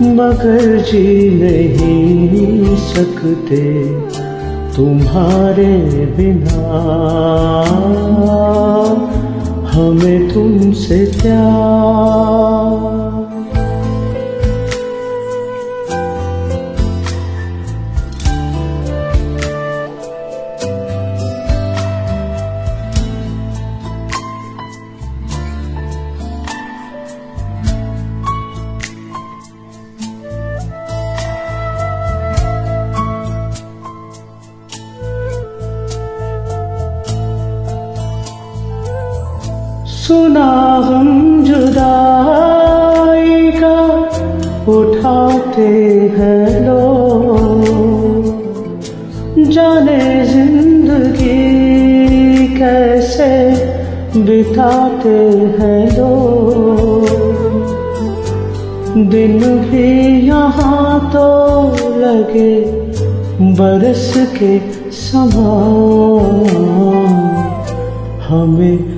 मगर जी नहीं सकते तुम्हारे बिना। हमें तुमसे प्यार सुना हम जुदाई का, उठाते हैं लो जाने ज़िंदगी कैसे बिताते हैं लो दिन भी यहाँ तो लगे बरस के समान। हमें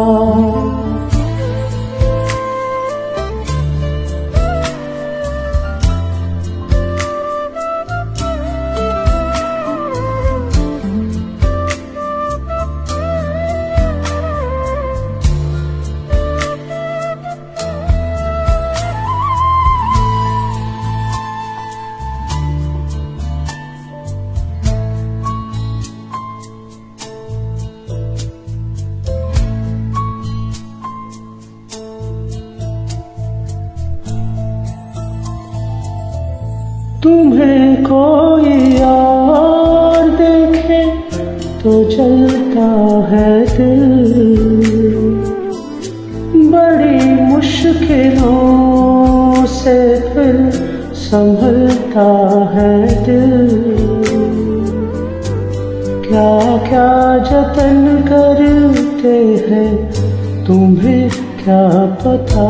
तुम्हें कोई और देखे तो चलता है दिल। बड़ी मुश्किलों से फिर संभलता है दिल। क्या क्या जतन करते हैं, तुम्हें क्या पता?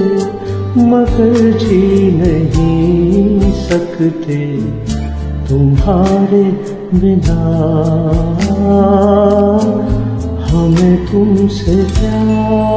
मगर जी नहीं सकते तुम्हारे बिना। हमें तुमसे प्यार